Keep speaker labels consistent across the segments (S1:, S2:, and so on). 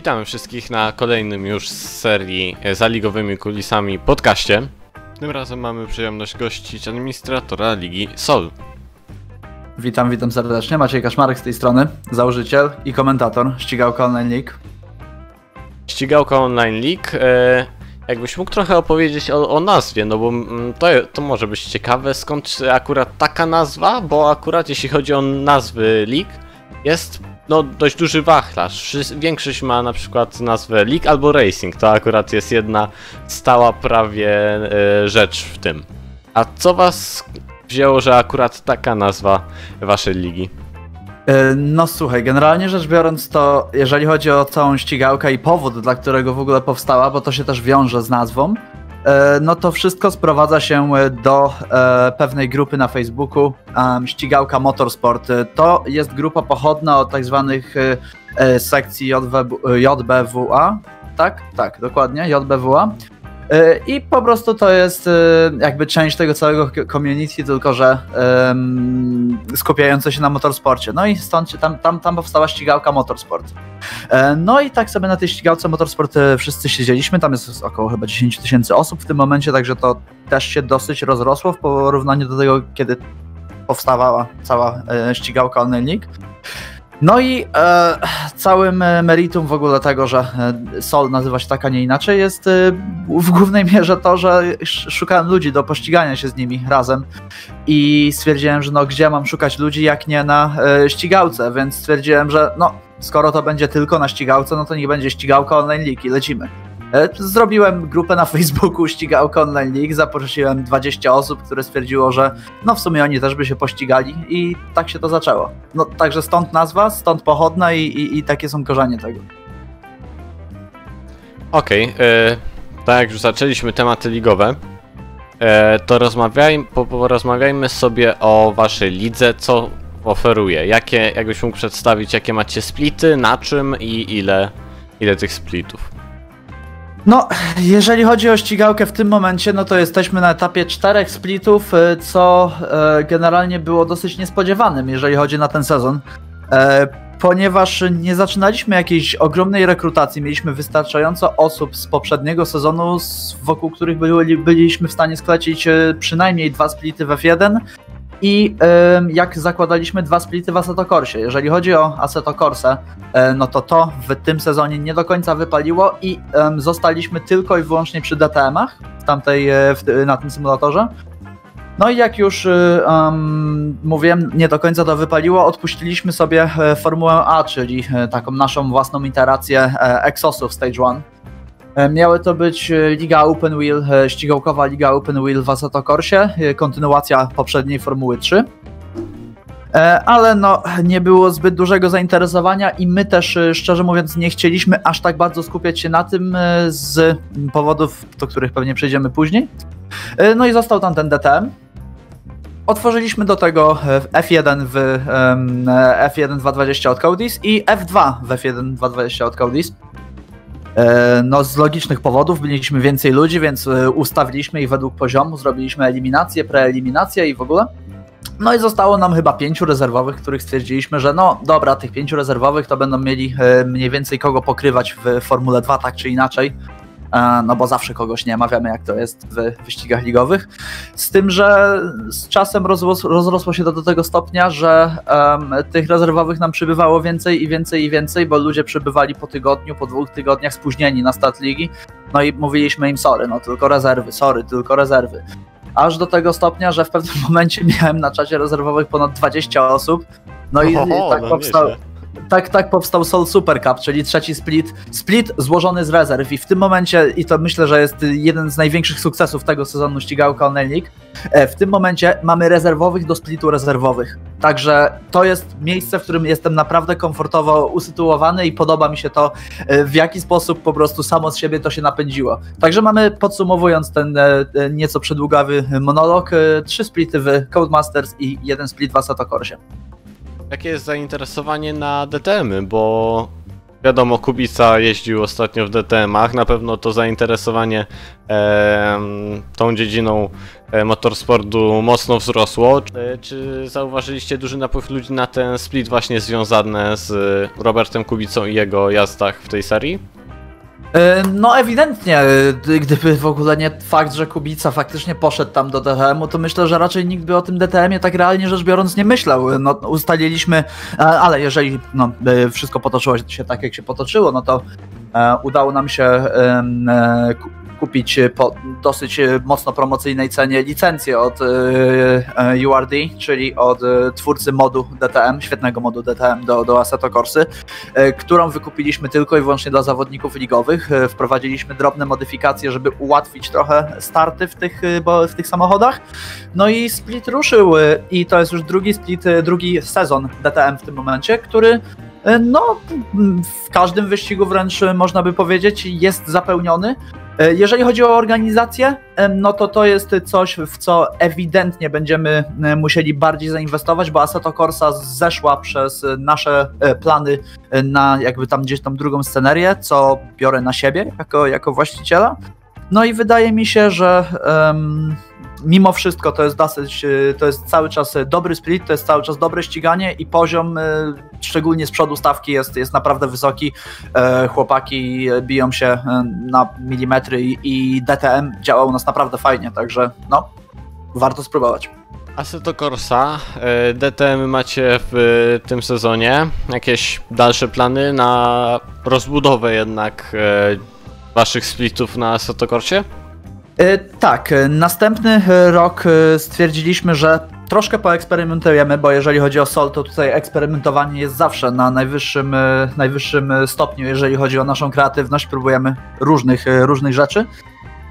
S1: Witamy wszystkich na kolejnym już z serii e, Zaligowymi Kulisami podcaście. Tym razem mamy przyjemność gościć administratora Ligi Sol.
S2: Witam, witam serdecznie. Maciej Kaszmarek z tej strony, założyciel i komentator Ścigałka Online League.
S1: Ścigałka Online League. E, jakbyś mógł trochę opowiedzieć o, o nazwie, no bo mm, to, to może być ciekawe, skąd akurat taka nazwa, bo akurat jeśli chodzi o nazwy League, jest no, dość duży wachlarz. Większość ma na przykład nazwę League albo Racing. To akurat jest jedna stała prawie e, rzecz w tym. A co was wzięło, że akurat taka nazwa waszej ligi?
S2: E, No słuchaj, generalnie rzecz biorąc to, jeżeli chodzi o całą ścigałkę i powód, dla którego w ogóle powstała, bo to się też wiąże z nazwą, no to wszystko sprowadza się e, do e, pewnej grupy na Facebooku, Ścigałka Motorsport. E, To jest grupa pochodna od tak zwanych e, e, sekcji JBWA, tak? Tak, dokładnie, JBWA. E, I po prostu to jest e, jakby część tego całego community, tylko że em, skupiające się na motorsporcie. No i stąd tam, tam, tam powstała ścigałka Motorsport. E, No i tak sobie na tej ścigałce Motorsport wszyscy siedzieliśmy, tam jest około chyba 10 tysięcy osób w tym momencie, także to też się dosyć rozrosło w porównaniu do tego, kiedy powstawała cała ścigałka Online League. No i e, całym e, meritum w ogóle tego, że e, Sol nazywa się tak, a nie inaczej, jest e, w głównej mierze to, że sz- szukałem ludzi do pościgania się z nimi razem i stwierdziłem, że no gdzie mam szukać ludzi, jak nie na e, ścigałce, więc stwierdziłem, że no skoro to będzie tylko na ścigałce, no to niech będzie ścigałka Online i lecimy. E, Zrobiłem grupę na Facebooku Ścigałka Online League, zaprosiłem 20 osób, które stwierdziło, że no w sumie oni też by się pościgali i tak się to zaczęło. No także stąd nazwa, stąd pochodna i, i, i takie są korzenie tego.
S1: Okej, e, tak jak już zaczęliśmy tematy ligowe, e, to rozmawiaj, po, porozmawiajmy sobie o waszej lidze, co oferuje. Jakie, jakbyś mógł przedstawić, jakie macie splity, na czym i ile, ile tych splitów.
S2: No, jeżeli chodzi o ścigałkę w tym momencie, no to jesteśmy na etapie czterech splitów, y, co e, generalnie było dosyć niespodziewanym, jeżeli chodzi na ten sezon. E, Ponieważ nie zaczynaliśmy jakiejś ogromnej rekrutacji, mieliśmy wystarczająco osób z poprzedniego sezonu, wokół których byli, byliśmy w stanie sklecić e, przynajmniej dwa splity w F1 i jak zakładaliśmy dwa splity w Assetto. Jeżeli chodzi o Assetto Corse, e, no to to w tym sezonie nie do końca wypaliło i zostaliśmy tylko i wyłącznie przy DTM-ach w tamtej, e, w, na tym symulatorze. No i jak już em, mówiłem, nie do końca to wypaliło, odpuściliśmy sobie e, Formułę A, czyli taką naszą własną iterację Exosów Stage 1. E, Miały to być e, Liga Open Wheel, e, ścigałkowa Liga Open Wheel w Assetto Corsie, e, kontynuacja poprzedniej Formuły 3. E, Ale no, nie było zbyt dużego zainteresowania i my też, szczerze mówiąc, nie chcieliśmy aż tak bardzo skupiać się na tym z powodów, do których pewnie przejdziemy później. No i został tam ten DTM. Otworzyliśmy do tego e, F1 w em, e, F1 220 od Codis i F2 w F1 220 od Codis. E, No, z logicznych powodów byliśmy więcej ludzi, więc e, ustawiliśmy ich według poziomu, zrobiliśmy eliminację, preeliminację i w ogóle. No i zostało nam chyba pięciu rezerwowych, których stwierdziliśmy, że no dobra, tych pięciu rezerwowych to będą mieli e, mniej więcej kogo pokrywać w Formule 2 tak czy inaczej. E, No bo zawsze kogoś nie ma, wiemy jak to jest w wyścigach ligowych. Z tym, że z czasem rozrosło, rozrosło się to do tego stopnia, że em, tych rezerwowych nam przybywało więcej i więcej i więcej, bo ludzie przybywali po tygodniu, po dwóch tygodniach spóźnieni na start ligi. No i mówiliśmy im sorry, no tylko rezerwy, sorry, tylko rezerwy. Aż do tego stopnia, że w pewnym momencie miałem na czacie rezerwowych ponad 20 osób. No i tak
S1: no
S2: powstał. Tak, tak powstał Soul Super Cup, czyli trzeci split. Split złożony z rezerw i w tym momencie, i to myślę, że jest jeden z największych sukcesów tego sezonu ścigałka League, e, w tym momencie mamy rezerwowych do splitu rezerwowych. Także to jest miejsce, w którym jestem naprawdę komfortowo usytuowany i podoba mi się to, e, w jaki sposób po prostu samo z siebie to się napędziło. Także mamy, podsumowując ten e, nieco przedługawy monolog, trzy splity w Codemasters i jeden split w Assetto Corsie.
S1: Jakie jest zainteresowanie na DTM-y, bo wiadomo, Kubica jeździł ostatnio w DTM-ach, na pewno to zainteresowanie em, tą dziedziną e, motorsportu mocno wzrosło. E, Czy zauważyliście duży napływ ludzi na ten split właśnie związany z e, Robertem Kubicą i jego jazdach w tej serii?
S2: E, No ewidentnie, e, gdyby w ogóle nie fakt, że Kubica faktycznie poszedł tam do DTM-u, to myślę, że raczej nikt by o tym DTM-ie tak realnie rzecz biorąc nie myślał. No, ustaliliśmy, e, ale jeżeli no, e, wszystko potoczyło się tak, jak się potoczyło, no to e, udało nam się e, kupić e, po dosyć e, mocno promocyjnej cenie licencję od e, URD, czyli od twórcy modu DTM, świetnego modu DTM do, do Assetto Corsy którą wykupiliśmy tylko i wyłącznie dla zawodników ligowych. Wprowadziliśmy drobne modyfikacje, żeby ułatwić trochę starty w tych, w tych samochodach. No i split ruszył i to jest już drugi split, drugi sezon DTM w tym momencie, który no m, w każdym wyścigu wręcz e, można by powiedzieć jest zapełniony. E, Jeżeli chodzi o organizację, e, no to to jest coś, w co ewidentnie będziemy e, musieli bardziej zainwestować, bo Assetto Corsa zeszła przez e, nasze e, plany e, na jakby tam gdzieś tam drugą scenerię, co biorę na siebie jako, jako właściciela. No i wydaje mi się, że em, mimo wszystko to jest dosyć, e, to jest cały czas e, dobry split, to jest cały czas dobre ściganie i poziom, e, szczególnie z przodu stawki jest, jest naprawdę wysoki. E, Chłopaki e, biją się e, na milimetry i- DTM działa u nas naprawdę fajnie, także no, warto spróbować.
S1: Assetto Corsa, DTM macie w tym sezonie. Jakieś dalsze plany na rozbudowę jednak waszych splitów na Assetto Corsie?
S2: E, Tak, e, następny e, rok stwierdziliśmy, że troszkę poeksperymentujemy, bo jeżeli chodzi o Sol, to tutaj eksperymentowanie jest zawsze na najwyższym, najwyższym stopniu, jeżeli chodzi o naszą kreatywność, próbujemy różnych, różnych rzeczy.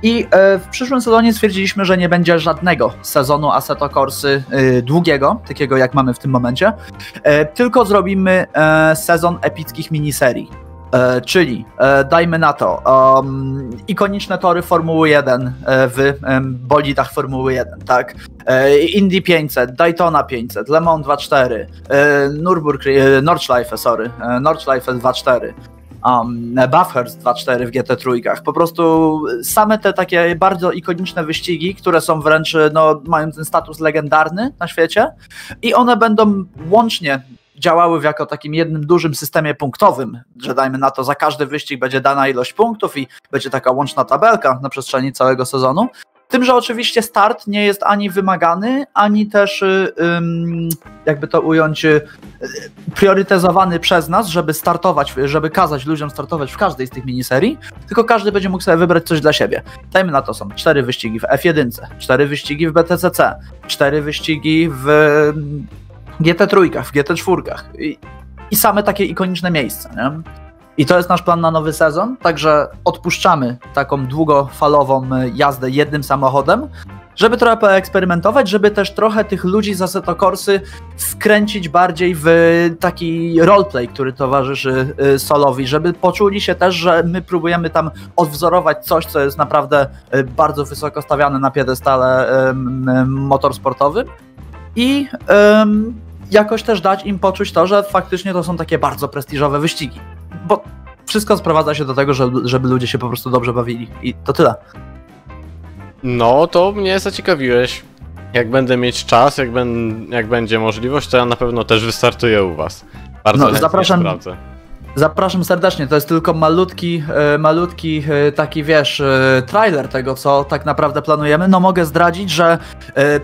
S2: I w przyszłym sezonie stwierdziliśmy, że nie będzie żadnego sezonu Assetto Corsy długiego, takiego jak mamy w tym momencie, tylko zrobimy sezon epickich miniserii. E, czyli e, dajmy na to um, ikoniczne tory Formuły 1 e, w bolidach Formuły 1, tak? E, Indy 500, Daytona 500, Le Mans 2.4, e, Nürburgring, e, Nordschleife, sorry, Nordschleife 2.4. Um, Bathurst 2.4 w GT3. Po prostu same te takie bardzo ikoniczne wyścigi, które są wręcz, no, mają ten status legendarny na świecie i one będą łącznie działały jako takim jednym dużym systemie punktowym, że dajmy na to, za każdy wyścig będzie dana ilość punktów i będzie taka łączna tabelka na przestrzeni całego sezonu. Tym, że oczywiście start nie jest ani wymagany, ani też, y, jakby to ująć, y, priorytetyzowany przez nas, żeby startować, żeby kazać ludziom startować w każdej z tych miniserii, tylko każdy będzie mógł sobie wybrać coś dla siebie. Dajmy na to, są cztery wyścigi w F1, cztery wyścigi w BTCC, cztery wyścigi w GT3, w GT4 i, i same takie ikoniczne miejsca. Nie? I to jest nasz plan na nowy sezon, także odpuszczamy taką długofalową y, jazdę jednym samochodem, żeby trochę poeksperymentować, żeby też trochę tych ludzi z Assetto Corsy wkręcić bardziej w taki roleplay, który towarzyszy y, Solowi, żeby poczuli się też, że my próbujemy tam odwzorować coś, co jest naprawdę y, bardzo wysoko stawiane na piedestale ym, ym, motorsportowym i jakoś też dać im poczuć to, że faktycznie to są takie bardzo prestiżowe wyścigi. Bo wszystko sprowadza się do tego, że, żeby ludzie się po prostu dobrze bawili. I to tyle.
S1: No, to mnie zaciekawiłeś. Jak będę mieć czas, jak, ben, jak będzie możliwość, to ja na pewno też wystartuję u was. Bardzo
S2: No, zapraszam.
S1: sprawdzę.
S2: Zapraszam serdecznie, to jest tylko malutki, e, malutki e, taki wiesz, e, trailer tego, co tak naprawdę planujemy. No mogę zdradzić, że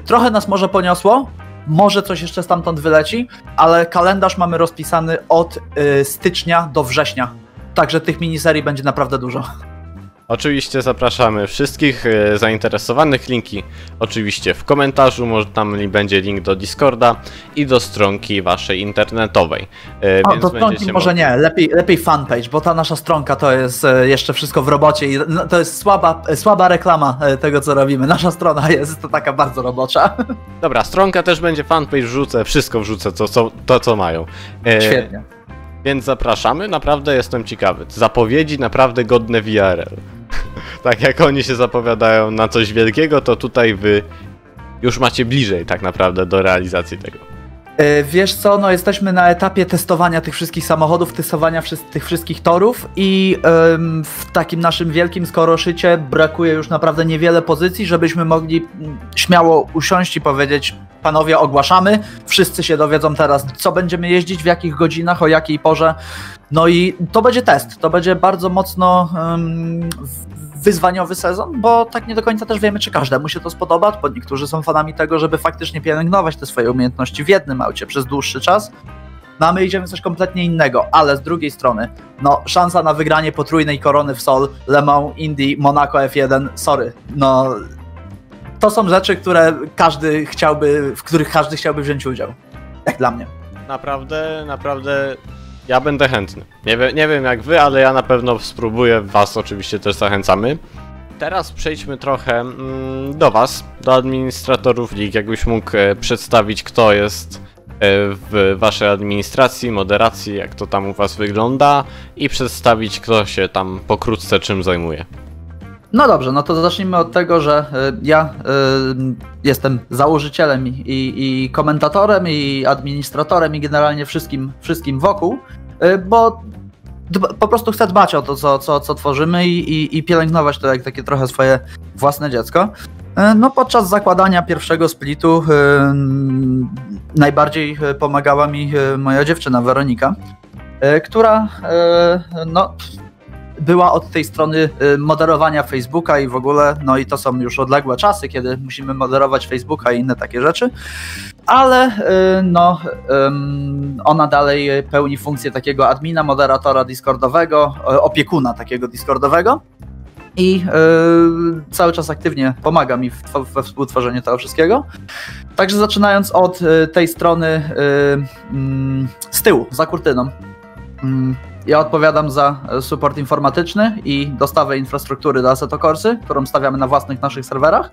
S2: trochę nas może poniosło, może coś jeszcze stamtąd wyleci, ale kalendarz mamy rozpisany od e, stycznia do września. Także tych miniserii będzie naprawdę dużo.
S1: Oczywiście zapraszamy wszystkich e, zainteresowanych. Linki oczywiście w komentarzu, może tam li- będzie link do Discorda i do stronki waszej internetowej. E, więc
S2: do stronki
S1: będziecie
S2: może
S1: mogli-
S2: nie, lepiej, lepiej fanpage, bo ta nasza stronka to jest e, jeszcze wszystko w robocie i no, to jest słaba, e, słaba reklama e, tego, co robimy. Nasza strona jest to taka bardzo robocza.
S1: Dobra, stronka też będzie fanpage, wrzucę, wszystko wrzucę, to co, to, co mają. E,
S2: Świetnie.
S1: Więc zapraszamy, naprawdę jestem ciekawy. Zapowiedzi naprawdę godne VRL. tak jak oni się zapowiadają na coś wielkiego, to tutaj wy już macie bliżej tak naprawdę do realizacji tego.
S2: E, wiesz co, no jesteśmy na etapie testowania tych wszystkich samochodów, testowania tych wszystkich torów i w takim naszym wielkim skoroszycie brakuje już naprawdę niewiele pozycji, żebyśmy mogli mm, śmiało usiąść i powiedzieć panowie ogłaszamy, wszyscy się dowiedzą teraz co będziemy jeździć, w jakich godzinach, o jakiej porze, no i to będzie test, to będzie bardzo mocno wyzwaniowy sezon, bo tak nie do końca też wiemy, czy każdemu się to spodoba, bo niektórzy są fanami tego, żeby faktycznie pielęgnować te swoje umiejętności w jednym aucie przez dłuższy czas. No a my idziemy coś kompletnie innego, ale z drugiej strony, no szansa na wygranie potrójnej korony w Sol, Le Mans, Indy, Monaco F1, sorry, no to są rzeczy, które każdy chciałby, w których każdy chciałby wziąć udział, jak dla mnie.
S1: Naprawdę, naprawdę ja będę chętny. Nie, wie, nie wiem jak wy, ale ja na pewno spróbuję, was oczywiście też zachęcamy. Teraz przejdźmy trochę mm, do was, do administratorów lig, jakbyś mógł e, przedstawić kto jest e, w waszej administracji, moderacji, jak to tam u was wygląda i przedstawić kto się tam pokrótce czym zajmuje.
S2: No dobrze, no to zacznijmy od tego, że y, ja y, jestem założycielem i, i, komentatorem, i administratorem, i generalnie wszystkim, wszystkim wokół, y, bo po prostu chcę dbać o to, co, co, co tworzymy i, i, i pielęgnować to jak takie trochę swoje własne dziecko. No podczas zakładania pierwszego splitu najbardziej pomagała mi moja dziewczyna Weronika, która no, była od tej strony y, moderowania Facebooka i w ogóle, no i to są już odległe czasy, kiedy musimy moderować Facebooka i inne takie rzeczy, ale y, no ona dalej pełni funkcję takiego admina, moderatora Discordowego, opiekuna takiego Discordowego i y, cały czas aktywnie pomaga mi we współtworzeniu tego wszystkiego. Także zaczynając od tej strony mm, z tyłu, za kurtyną. Ja odpowiadam za e, support informatyczny i dostawę infrastruktury do Assetto Corsy, którą stawiamy na własnych naszych serwerach.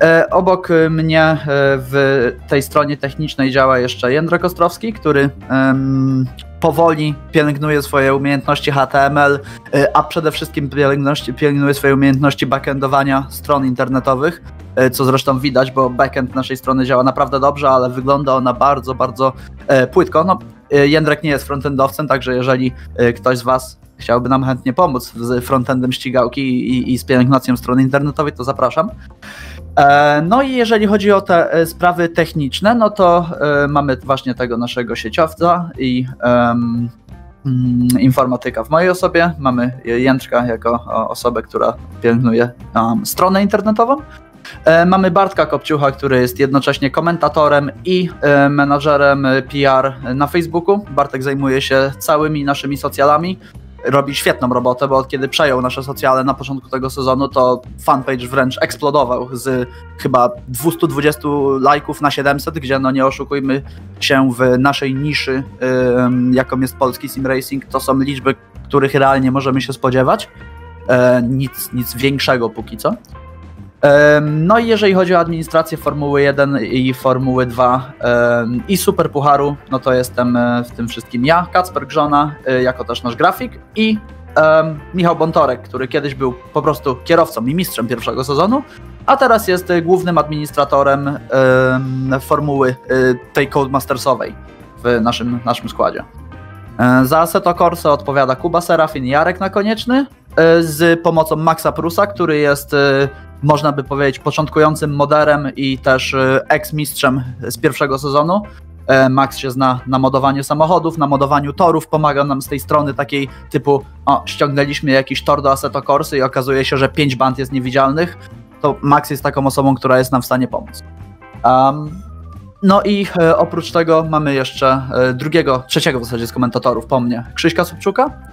S2: E, obok mnie e, w tej stronie technicznej działa jeszcze Jędrek Ostrowski, który powoli pielęgnuje swoje umiejętności HTML, a przede wszystkim pielęgnuje swoje umiejętności backendowania stron internetowych, co zresztą widać, bo backend naszej strony działa naprawdę dobrze, ale wygląda ona bardzo, bardzo płytko. No, Jędrek nie jest frontendowcem, także jeżeli e, ktoś z Was chciałby nam chętnie pomóc z frontendem ścigałki i, i z pielęgnacją strony internetowej, to zapraszam. E, no i jeżeli chodzi o te sprawy techniczne, no to mamy właśnie tego naszego sieciowca i um, informatyka w mojej osobie. Mamy Jędrka jako osobę, która pielęgnuje um, stronę internetową. E, mamy Bartka Kopciucha, który jest jednocześnie komentatorem i e, menadżerem PR na Facebooku. Bartek zajmuje się całymi naszymi socjalami. Robi świetną robotę, bo od kiedy przejął nasze socjale na początku tego sezonu, to fanpage wręcz eksplodował z chyba 220 lajków na 700, gdzie no nie oszukujmy się w naszej niszy, jaką jest polski sim racing, to są liczby, których realnie możemy się spodziewać. E, nic, nic większego póki co. No i jeżeli chodzi o administrację Formuły 1 i Formuły 2 i Super Pucharu, no to jestem e, w tym wszystkim ja, Kacper Grzona, e, jako też nasz grafik i Michał Bontorek, który kiedyś był po prostu kierowcą i mistrzem pierwszego sezonu, a teraz jest e, głównym administratorem formuły tej Codemastersowej w naszym, naszym składzie. Za Assetto Corsa odpowiada Kuba Serafin Jarek Nakonieczny z pomocą Maxa Prusa, który jest można by powiedzieć, początkującym moderem i też e, ex-mistrzem z pierwszego sezonu. E, Max się zna na modowaniu samochodów, na modowaniu torów, pomaga nam z tej strony takiej typu, o, ściągnęliśmy jakiś tor do Assetto Corsy i okazuje się, że pięć band jest niewidzialnych, to Max jest taką osobą, która jest nam w stanie pomóc. Um, no i e, oprócz tego mamy jeszcze drugiego, trzeciego w zasadzie z komentatorów po mnie, Krzyśka Subczuka,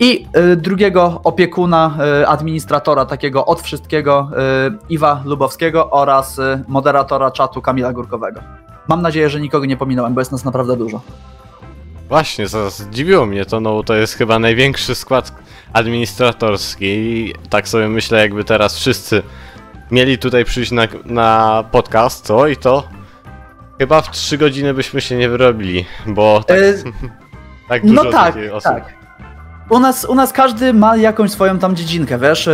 S2: i y, drugiego opiekuna, y, administratora takiego od wszystkiego, y, Iwa Lubowskiego oraz moderatora czatu Kamila Górkowego. Mam nadzieję, że nikogo nie pominąłem, bo jest nas naprawdę dużo.
S1: Właśnie, zdziwiło mnie to, no to jest chyba największy skład administratorski i tak sobie myślę, jakby teraz wszyscy mieli tutaj przyjść na, na podcast, co i to chyba w 3 godziny byśmy się nie wyrobili, bo tak, e... tak dużo
S2: no tak, osób. Tak. U nas, u nas każdy ma jakąś swoją tam dziedzinkę, wiesz.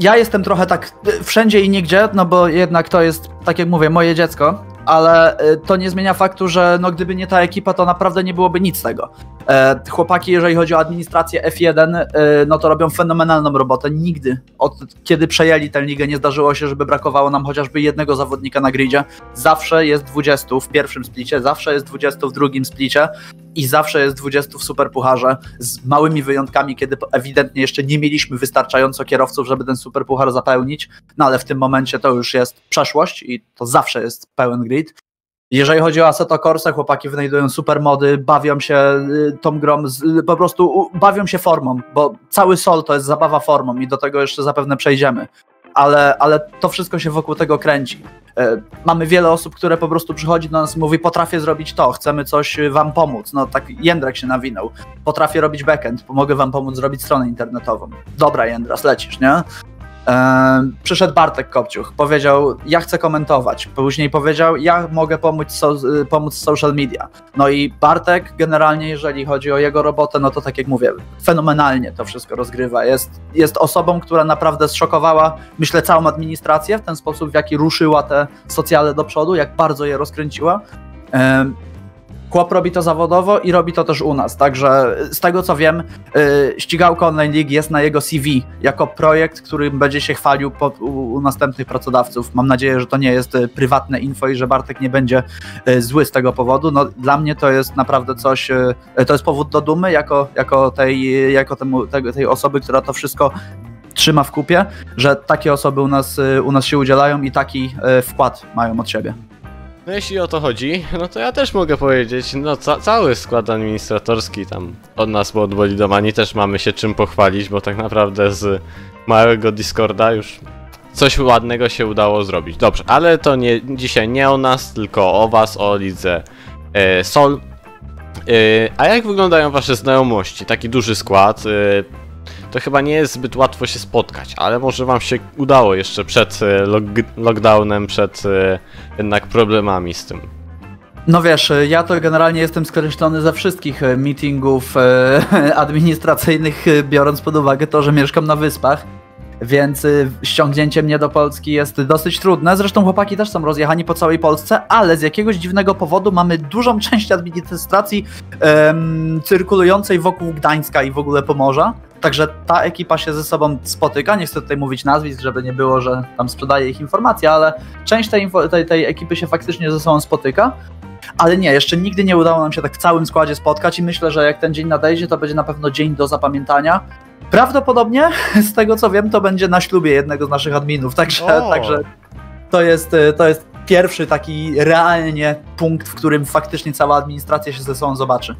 S2: Ja jestem trochę tak wszędzie i nigdzie, no bo jednak to jest, tak jak mówię, moje dziecko. ale y, to nie zmienia faktu, że no, gdyby nie ta ekipa, to naprawdę nie byłoby nic z tego. E, chłopaki, jeżeli chodzi o administrację F1, e, no to robią fenomenalną robotę. Nigdy, od kiedy przejęli tę ligę, nie zdarzyło się, żeby brakowało nam chociażby jednego zawodnika na gridzie. Zawsze jest 20 w pierwszym splicie, zawsze jest 20 w drugim splicie i zawsze jest 20 w superpucharze, z małymi wyjątkami, kiedy ewidentnie jeszcze nie mieliśmy wystarczająco kierowców, żeby ten superpuchar zapełnić, no ale w tym momencie to już jest przeszłość i to zawsze jest pełen grid. Jeżeli chodzi o Assetto Corsa, chłopaki wynajdują super mody, bawią się y, tą grą, po prostu bawią się formą, bo cały Sol to jest zabawa formą i do tego jeszcze zapewne przejdziemy. Ale, ale to wszystko się wokół tego kręci. E, mamy wiele osób, które po prostu przychodzi do nas i mówi, potrafię zrobić to, chcemy coś wam pomóc. No tak Jędrek się nawinął. Potrafię robić backend, pomogę wam pomóc zrobić stronę internetową. Dobra Jędras, lecisz, nie? Przyszedł Bartek Kopciuch, powiedział, ja chcę komentować. Później powiedział, ja mogę pomóc, so, pomóc social media. No i Bartek generalnie, jeżeli chodzi o jego robotę, no to tak jak mówię, fenomenalnie to wszystko rozgrywa. Jest, jest osobą, która naprawdę zszokowała, myślę, całą administrację w ten sposób, w jaki ruszyła te socjale do przodu, jak bardzo je rozkręciła. Chłop robi to zawodowo i robi to też u nas. Także z tego co wiem, yy, ścigałka Online League jest na jego CV jako projekt, który będzie się chwalił u, u, następnych pracodawców. Mam nadzieję, że to nie jest y, prywatne info i że Bartek nie będzie y, zły z tego powodu. No, dla mnie to jest naprawdę coś, y, to jest powód do dumy jako, jako, tej, jako temu, tej, tej osoby, która to wszystko trzyma w kupie, że takie osoby u nas, u nas się udzielają i taki wkład mają od siebie.
S1: No jeśli o to chodzi, no to ja też mogę powiedzieć, no ca cały skład administratorski tam od nas, bo od Bolidomani też mamy się czym pochwalić, bo tak naprawdę z małego Discorda już coś ładnego się udało zrobić. Dobrze, ale to nie, dzisiaj nie o nas, tylko o was, o lidze e, Sol. E, a jak wyglądają wasze znajomości? Taki duży skład. E, to chyba nie jest zbyt łatwo się spotkać, ale może wam się udało jeszcze przed e, lockdownem, przed e, jednak problemami z tym.
S2: No wiesz, e, ja to generalnie jestem skreślony ze wszystkich meetingów administracyjnych, biorąc pod uwagę to, że mieszkam na wyspach więc ściągnięcie mnie do Polski jest dosyć trudne. Zresztą chłopaki też są rozjechani po całej Polsce, ale z jakiegoś dziwnego powodu mamy dużą część administracji cyrkulującej wokół Gdańska i w ogóle Pomorza. Także ta ekipa się ze sobą spotyka. Nie chcę tutaj mówić nazwisk, żeby nie było, że tam sprzedaje ich informacja, ale część tej, tej, tej ekipy się faktycznie ze sobą spotyka. Ale nie, jeszcze nigdy nie udało nam się tak w całym składzie spotkać i myślę, że jak ten dzień nadejdzie, to będzie na pewno dzień do zapamiętania. Prawdopodobnie, z tego co wiem, to będzie na ślubie jednego z naszych adminów, także, także to, jest, to jest pierwszy taki realnie punkt, w którym faktycznie cała administracja się ze sobą zobaczy.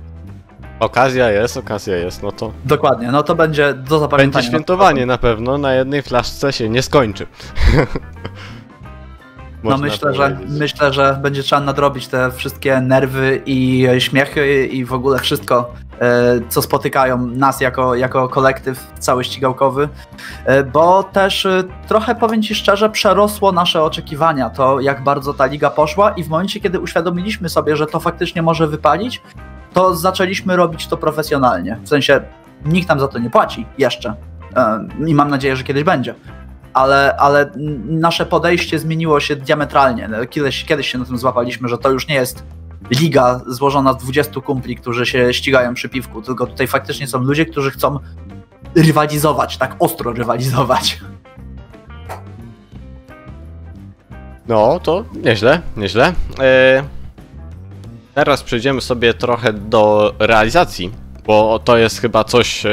S1: Okazja jest, okazja jest, no to.
S2: Dokładnie, no to będzie do zapamiętania.
S1: Będzie świętowanie na pewno, na jednej flaszce się nie skończy.
S2: no myślę, że myślę, że będzie trzeba nadrobić te wszystkie nerwy i śmiechy i w ogóle wszystko, e, co spotykają nas jako, jako kolektyw cały ścigałkowy, e, bo też e, trochę powiem Ci szczerze, przerosło nasze oczekiwania to, jak bardzo ta liga poszła i w momencie, kiedy uświadomiliśmy sobie, że to faktycznie może wypalić, to zaczęliśmy robić to profesjonalnie. W sensie nikt nam za to nie płaci jeszcze i mam nadzieję, że kiedyś będzie ale, ale nasze podejście zmieniło się diametralnie. Kiedyś, kiedyś się na tym złapaliśmy, że to już nie jest liga złożona z 20 kumpli, którzy się ścigają przy piwku, tylko tutaj faktycznie są ludzie, którzy chcą rywalizować, tak ostro rywalizować.
S1: No, to nieźle, nieźle. Eee, teraz przejdziemy sobie trochę do realizacji, bo to jest chyba coś, e,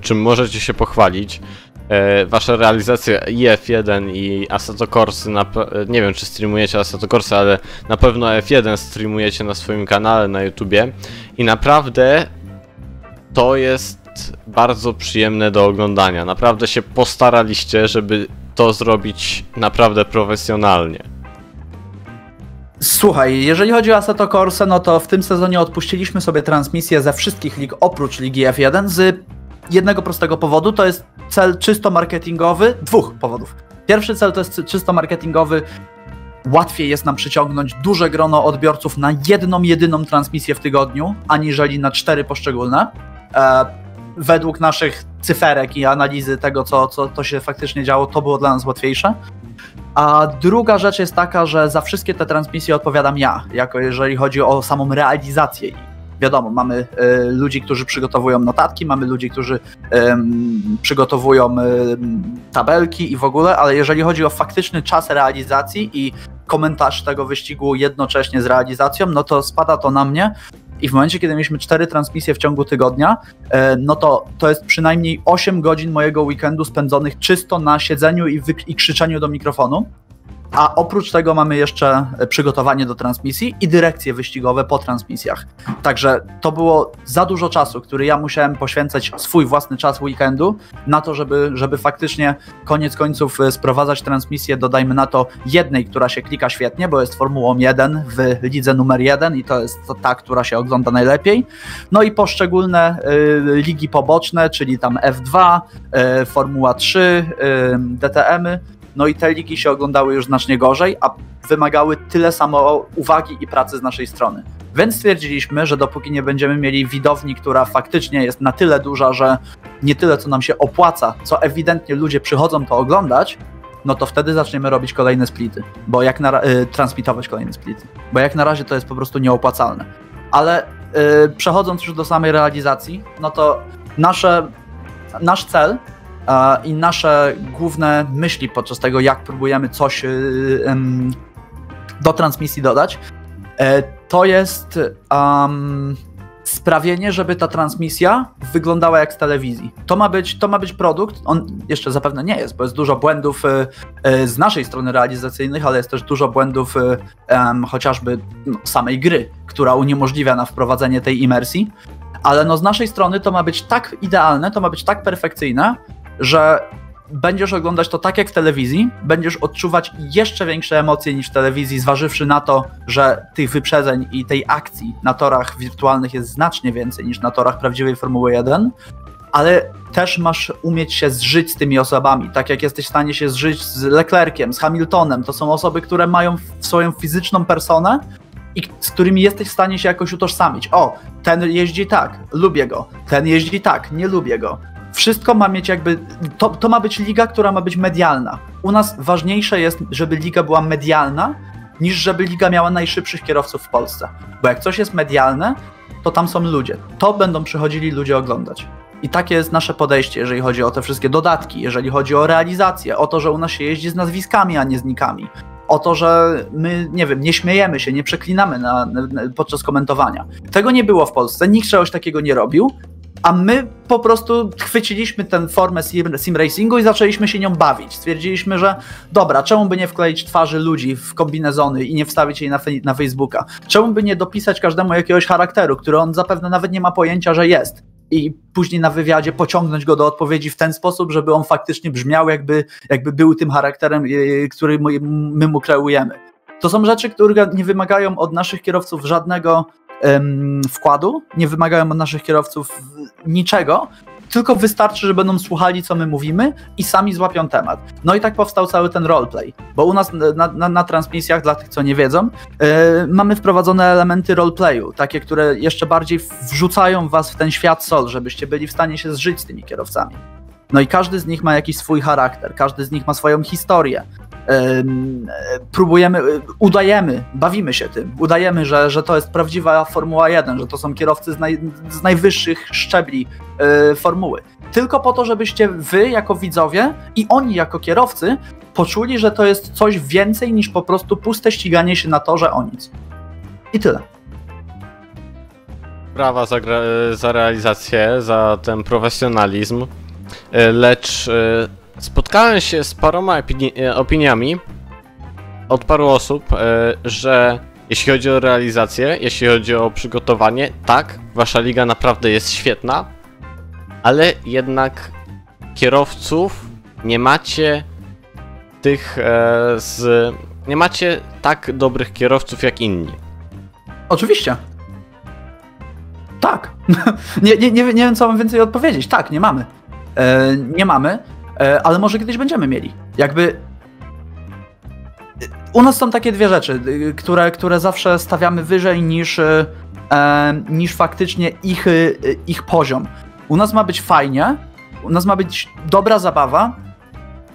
S1: czym możecie się pochwalić. E, wasze realizacje i F1 i Assetto Corsa, nie wiem czy streamujecie Assetto Corsa, ale na pewno F1 streamujecie na swoim kanale na YouTubie i naprawdę to jest bardzo przyjemne do oglądania. Naprawdę się postaraliście, żeby to zrobić naprawdę profesjonalnie.
S2: Słuchaj, jeżeli chodzi o Assetto Corsa, no to w tym sezonie odpuściliśmy sobie transmisję ze wszystkich lig oprócz Ligi F1 z jednego prostego powodu, to jest cel czysto marketingowy, dwóch powodów. Pierwszy cel to jest czysto marketingowy, łatwiej jest nam przyciągnąć duże grono odbiorców na jedną, jedyną transmisję w tygodniu, aniżeli na cztery poszczególne. E, według naszych cyferek i analizy tego, co, co to się faktycznie działo, to było dla nas łatwiejsze. A druga rzecz jest taka, że za wszystkie te transmisje odpowiadam ja, jako jeżeli chodzi o samą realizację wiadomo, mamy y, ludzi, którzy przygotowują notatki, mamy ludzi, którzy y, przygotowują y, tabelki i w ogóle, ale jeżeli chodzi o faktyczny czas realizacji i komentarz tego wyścigu jednocześnie z realizacją, no to spada to na mnie. I w momencie, kiedy mieliśmy cztery transmisje w ciągu tygodnia, e, no to to jest przynajmniej 8 godzin mojego weekendu spędzonych czysto na siedzeniu i, i krzyczeniu do mikrofonu. A oprócz tego mamy jeszcze przygotowanie do transmisji i dyrekcje wyścigowe po transmisjach. Także to było za dużo czasu, który ja musiałem poświęcać swój własny czas weekendu na to, żeby, żeby faktycznie koniec końców e, sprowadzać transmisję, dodajmy na to jednej, która się klika świetnie, bo jest Formułą 1 w lidze numer 1 i to jest ta, która się ogląda najlepiej. No i poszczególne y, ligi poboczne, czyli tam F2, y, Formuła 3, y, DTM-y, no i te ligi się oglądały już znacznie gorzej, a wymagały tyle samo uwagi i pracy z naszej strony. Więc stwierdziliśmy, że dopóki nie będziemy mieli widowni, która faktycznie jest na tyle duża, że nie tyle co nam się opłaca, co ewidentnie ludzie przychodzą to oglądać, no to wtedy zaczniemy robić kolejne splity, bo jak na y, transmitować kolejne splity, bo jak na razie to jest po prostu nieopłacalne. Ale y, przechodząc już do samej realizacji, no to nasze, nasz cel i nasze główne myśli podczas tego, jak próbujemy coś y, do transmisji dodać, e, to jest um, sprawienie, żeby ta transmisja wyglądała jak z telewizji. To ma być, to ma być produkt, on jeszcze zapewne nie jest, bo jest dużo błędów e, e, z naszej strony realizacyjnych, ale jest też dużo błędów um, chociażby no, samej gry, która uniemożliwia na wprowadzenie tej imersji. Ale no z naszej strony to ma być tak idealne, to ma być tak perfekcyjne, że będziesz oglądać to tak jak w telewizji, będziesz odczuwać jeszcze większe emocje niż w telewizji, zważywszy na to, że tych wyprzedzeń i tej akcji na torach wirtualnych jest znacznie więcej niż na torach prawdziwej Formuły 1, ale też masz umieć się zżyć z tymi osobami, tak jak jesteś w stanie się zżyć z Leclerciem, z Hamiltonem. To są osoby, które mają swoją fizyczną personę i z którymi jesteś w stanie się jakoś utożsamić. O, ten jeździ tak, lubię go, ten jeździ tak, nie lubię go wszystko ma mieć jakby. To, to ma być liga, która ma być medialna. U nas ważniejsze jest, żeby liga była medialna, niż żeby liga miała najszybszych kierowców w Polsce. Bo jak coś jest medialne, to tam są ludzie. To będą przychodzili ludzie oglądać. I takie jest nasze podejście, jeżeli chodzi o te wszystkie dodatki, jeżeli chodzi o realizację, o to, że u nas się jeździ z nazwiskami, a nie z nikami. O to, że my, nie wiem, nie śmiejemy się, nie przeklinamy na, na, podczas komentowania. Tego nie było w Polsce, nikt czegoś takiego nie robił a my po prostu chwyciliśmy tę formę sim, racingu i zaczęliśmy się nią bawić. Stwierdziliśmy, że dobra, czemu by nie wkleić twarzy ludzi w kombinezony i nie wstawić jej na, na Facebooka? Czemu by nie dopisać każdemu jakiegoś charakteru, który on zapewne nawet nie ma pojęcia, że jest? I później na wywiadzie pociągnąć go do odpowiedzi w ten sposób, żeby on faktycznie brzmiał, jakby, jakby był tym charakterem, e, który my mu kreujemy. To są rzeczy, które nie wymagają od naszych kierowców żadnego wkładu, nie wymagają od naszych kierowców niczego, tylko wystarczy, że będą słuchali, co my mówimy i sami złapią temat. No i tak powstał cały ten roleplay, bo u nas na, na, na transmisjach, dla tych, co nie wiedzą, yy, mamy wprowadzone elementy roleplayu, takie, które jeszcze bardziej wrzucają was w ten świat sol, żebyście byli w stanie się zżyć z tymi kierowcami. No i każdy z nich ma jakiś swój charakter, każdy z nich ma swoją historię próbujemy, udajemy, bawimy się tym, udajemy, że, że to jest prawdziwa Formuła 1, że to są kierowcy z, naj, z najwyższych szczebli e, formuły. Tylko po to, żebyście wy jako widzowie i oni jako kierowcy poczuli, że to jest coś więcej niż po prostu puste ściganie się na torze o nic. I tyle.
S1: Brawa za, za realizację, za ten profesjonalizm, e, lecz e, Spotkałem się z paroma opini opiniami od paru osób, e, że jeśli chodzi o realizację, jeśli chodzi o przygotowanie, tak, wasza liga naprawdę jest świetna, ale jednak kierowców nie macie tych e, z. Nie macie tak dobrych kierowców jak inni.
S2: Oczywiście. Tak. nie, nie, nie, nie wiem, co mam więcej odpowiedzieć. Tak, nie mamy. E, nie mamy. E, ale może kiedyś będziemy mieli. Jakby e, u nas są takie dwie rzeczy, e, które, które zawsze stawiamy wyżej niż, niż faktycznie ich, ich poziom. U nas ma być fajnie, u nas ma być dobra zabawa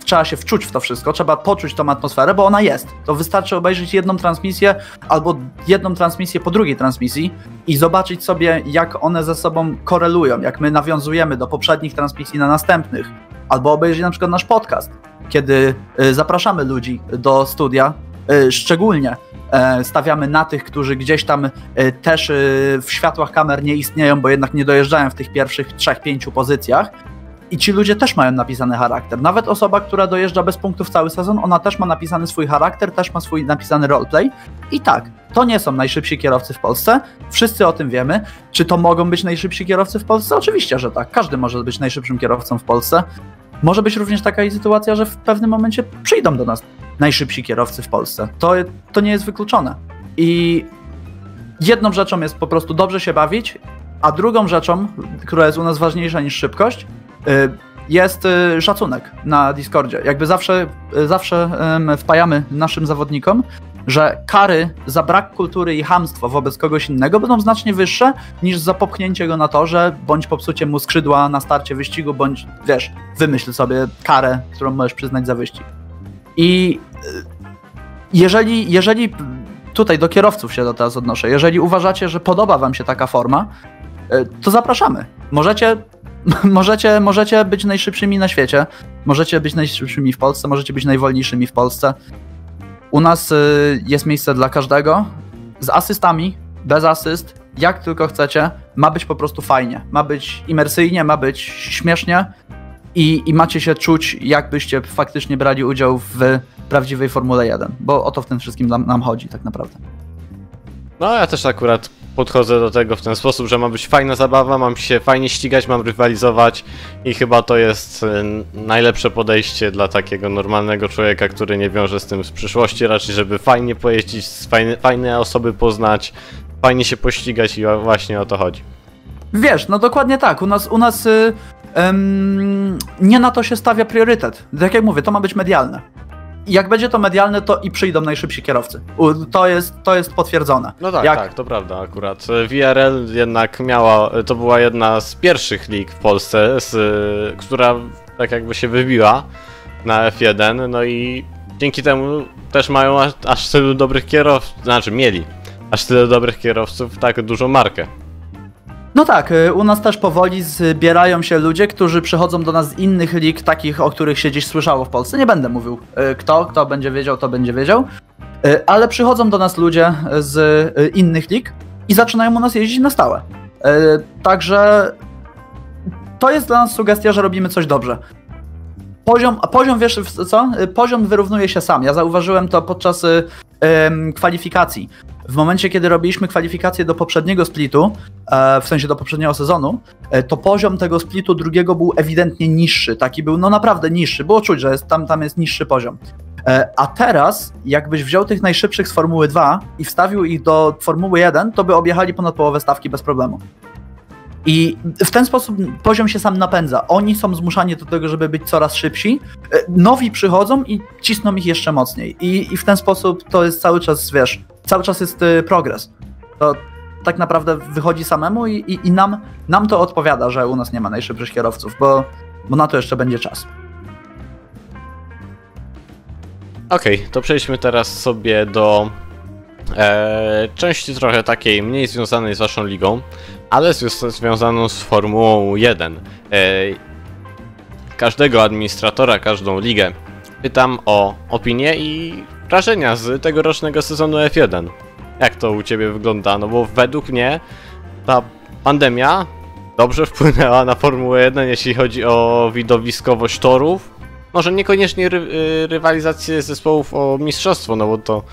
S2: trzeba się wczuć w to wszystko, trzeba poczuć tą atmosferę, bo ona jest. To wystarczy obejrzeć jedną transmisję albo jedną transmisję po drugiej transmisji i zobaczyć sobie, jak one ze sobą korelują, jak my nawiązujemy do poprzednich transmisji na następnych. Albo obejrzeć na przykład nasz podcast, kiedy y, zapraszamy ludzi do studia, y, szczególnie e, stawiamy na tych, którzy gdzieś tam y, też w światłach kamer nie istnieją, bo jednak nie dojeżdżają w tych pierwszych trzech, pięciu pozycjach i ci ludzie też mają napisany charakter. Nawet osoba, która dojeżdża bez punktów cały sezon, ona też ma napisany swój charakter, też ma swój napisany roleplay. I tak, to nie są najszybsi kierowcy w Polsce. Wszyscy o tym wiemy. Czy to mogą być najszybsi kierowcy w Polsce? Oczywiście, że tak. Każdy może być najszybszym kierowcą w Polsce. Może być również taka sytuacja, że w pewnym momencie przyjdą do nas najszybsi kierowcy w Polsce. To, to nie jest wykluczone. I jedną rzeczą jest po prostu dobrze się bawić, a drugą rzeczą, która jest u nas ważniejsza niż szybkość, jest y, szacunek na Discordzie. Jakby zawsze, y, zawsze wpajamy naszym zawodnikom, że kary za brak kultury i hamstwo wobec kogoś innego będą znacznie wyższe niż za popchnięcie go na torze, bądź popsucie mu skrzydła na starcie wyścigu, bądź wiesz, wymyśl sobie karę, którą możesz przyznać za wyścig. I jeżeli, jeżeli tutaj do kierowców się do teraz odnoszę, jeżeli uważacie, że podoba wam się taka forma, to zapraszamy. Możecie możecie, możecie być najszybszymi na świecie, możecie być najszybszymi w Polsce, możecie być najwolniejszymi w Polsce. U nas y, jest miejsce dla każdego, z asystami, bez asyst, jak tylko chcecie. Ma być po prostu fajnie, ma być imersyjnie, ma być śmiesznie i, i macie się czuć, jakbyście faktycznie brali udział w prawdziwej Formule 1, bo o to w tym wszystkim nam, nam chodzi tak naprawdę.
S1: No ja też akurat podchodzę do tego w ten sposób, że ma być fajna zabawa, mam się fajnie ścigać, mam rywalizować i chyba to jest y, najlepsze podejście dla takiego normalnego człowieka, który nie wiąże z tym z przyszłości, raczej żeby fajnie pojeździć, fajne, fajne osoby poznać, fajnie się pościgać i właśnie o to chodzi.
S2: Wiesz, no dokładnie tak. U nas, u nas y, nie na to się stawia priorytet. Tak jak mówię, to ma być medialne jak będzie to medialne, to i przyjdą najszybsi kierowcy. To jest, to jest potwierdzone.
S1: No tak,
S2: jak...
S1: tak, to prawda akurat. VRL jednak miała, to była jedna z pierwszych lig w Polsce, z, która tak jakby się wybiła na F1, no i dzięki temu też mają aż, aż tylu dobrych kierowców, znaczy mieli aż tyle dobrych kierowców, tak dużą markę.
S2: No tak, y, u nas też powoli zbierają się ludzie, którzy przychodzą do nas z innych lig, takich, o których się gdzieś słyszało w Polsce. Nie będę mówił y, kto, kto będzie wiedział, to będzie wiedział. Y, ale przychodzą do nas ludzie z innych lig i zaczynają u nas jeździć na stałe. Także to jest dla nas sugestia, że robimy coś dobrze. Poziom, poziom, wiesz co? Poziom wyrównuje się sam. Ja zauważyłem to podczas kwalifikacji. W momencie, kiedy robiliśmy kwalifikacje do poprzedniego splitu, e, w sensie do poprzedniego sezonu, e, to poziom tego splitu drugiego był ewidentnie niższy. Taki był, no naprawdę niższy. Było czuć, że jest, tam, tam jest niższy poziom. E, a teraz, jakbyś wziął tych najszybszych z Formuły 2 i wstawił ich do Formuły 1, to by objechali ponad połowę stawki bez problemu. I w ten sposób poziom się sam napędza. Oni są zmuszani do tego, żeby być coraz szybsi. Nowi przychodzą i cisną ich jeszcze mocniej. I, i w ten sposób to jest cały czas, wiesz, cały czas jest y, progres. To tak naprawdę wychodzi samemu i, i, i, nam, nam to odpowiada, że u nas nie ma najszybszych kierowców, bo, bo na to jeszcze będzie czas.
S1: Okej, okay, to przejdźmy teraz sobie do e, części trochę takiej mniej związanej z waszą ligą, ale związaną z Formułą 1. E, każdego administratora, każdą ligę pytam o opinię i wrażenia z tegorocznego sezonu F1. Jak to u Ciebie wygląda? No bo według mnie ta pandemia dobrze wpłynęła na Formułę 1, jeśli chodzi o widowiskowość torów. Może niekoniecznie ry y, rywalizację zespołów o mistrzostwo, no bo to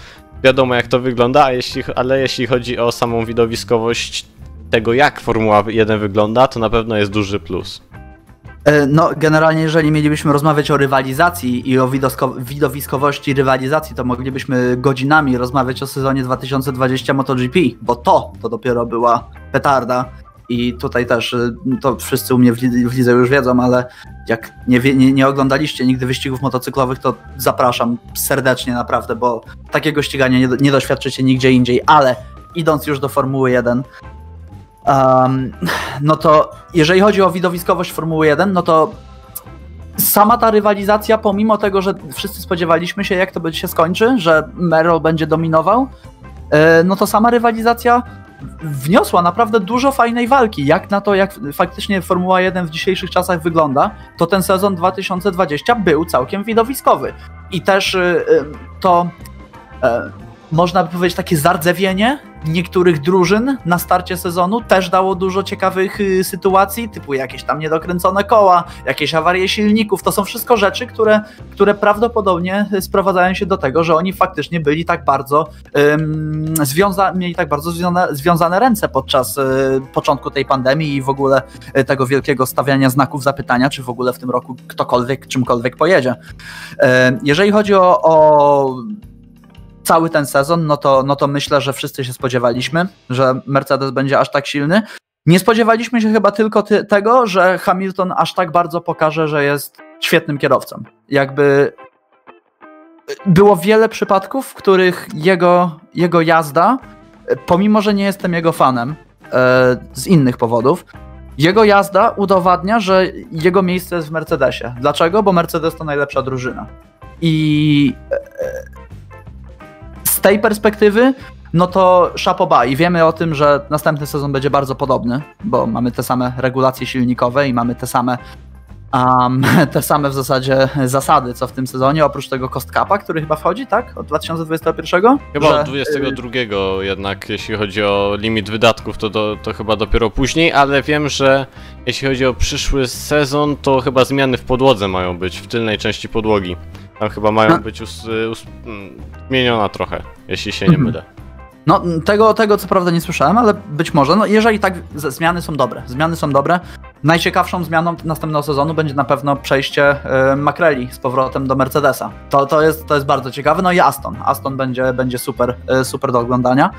S1: wiadomo jak to wygląda, a jeśli, ale jeśli chodzi o samą widowiskowość tego jak Formuła 1 wygląda, to na pewno jest duży plus.
S2: E, no, generalnie, jeżeli mielibyśmy rozmawiać o rywalizacji i o widowiskowości rywalizacji, to moglibyśmy godzinami rozmawiać o sezonie 2020 MotoGP, bo to, to dopiero była petarda. I tutaj też, e, to wszyscy u mnie w lidze już wiedzą, ale jak nie, nie, nie oglądaliście nigdy wyścigów motocyklowych, to zapraszam serdecznie naprawdę, bo takiego ścigania nie, nie doświadczycie nigdzie indziej. Ale idąc już do Formuły 1, Um, no to jeżeli chodzi o widowiskowość Formuły 1, no to sama ta rywalizacja, pomimo tego, że wszyscy spodziewaliśmy się, jak to się skończy, że Merrill będzie dominował, e, no to sama rywalizacja wniosła naprawdę dużo fajnej walki. Jak na to, jak faktycznie Formuła 1 w dzisiejszych czasach wygląda, to ten sezon 2020 był całkiem widowiskowy. I też y, y, to e, można by powiedzieć takie zardzewienie niektórych drużyn na starcie sezonu też dało dużo ciekawych y, sytuacji, typu jakieś tam niedokręcone koła, jakieś awarie silników. To są wszystko rzeczy, które, które prawdopodobnie sprowadzają się do tego, że oni faktycznie byli tak bardzo um, związa mieli tak bardzo związane, związane ręce podczas y, początku tej pandemii i w ogóle y, tego wielkiego stawiania znaków zapytania, czy w ogóle w tym roku ktokolwiek czymkolwiek pojedzie. jeżeli chodzi o, o cały ten sezon, no to, no to myślę, że wszyscy się spodziewaliśmy, że Mercedes będzie aż tak silny. Nie spodziewaliśmy się chyba tylko ty, tego, że Hamilton aż tak bardzo pokaże, że jest świetnym kierowcą. Jakby było wiele przypadków, w których jego, jego jazda, pomimo że nie jestem jego fanem e, z innych powodów, jego jazda udowadnia, że jego miejsce jest w Mercedesie. Dlaczego? Bo Mercedes to najlepsza drużyna. I e, tej perspektywy, no to szapoba i wiemy o tym, że następny sezon będzie bardzo podobny, bo mamy te same regulacje silnikowe i mamy te same um, te same w zasadzie zasady, co w tym sezonie, oprócz tego cost capa, który chyba wchodzi, tak? Od 2021?
S1: Chyba że... od 22 jednak, jeśli chodzi o limit wydatków, to, do, to chyba dopiero później, ale wiem, że jeśli chodzi o przyszły sezon, to chyba zmiany w podłodze mają być, w tylnej części podłogi. Tam chyba mają być us, us, mm, zmieniona trochę, jeśli się nie mhm. mylę.
S2: No, tego, tego co prawda nie słyszałem, ale być może. No, jeżeli tak, zmiany są dobre. Zmiany są dobre. Najciekawszą zmianą następnego sezonu będzie na pewno przejście y, Makreli z powrotem do Mercedesa. To, to, jest, to jest bardzo ciekawe. No i Aston. Aston będzie, będzie super, y, super do oglądania.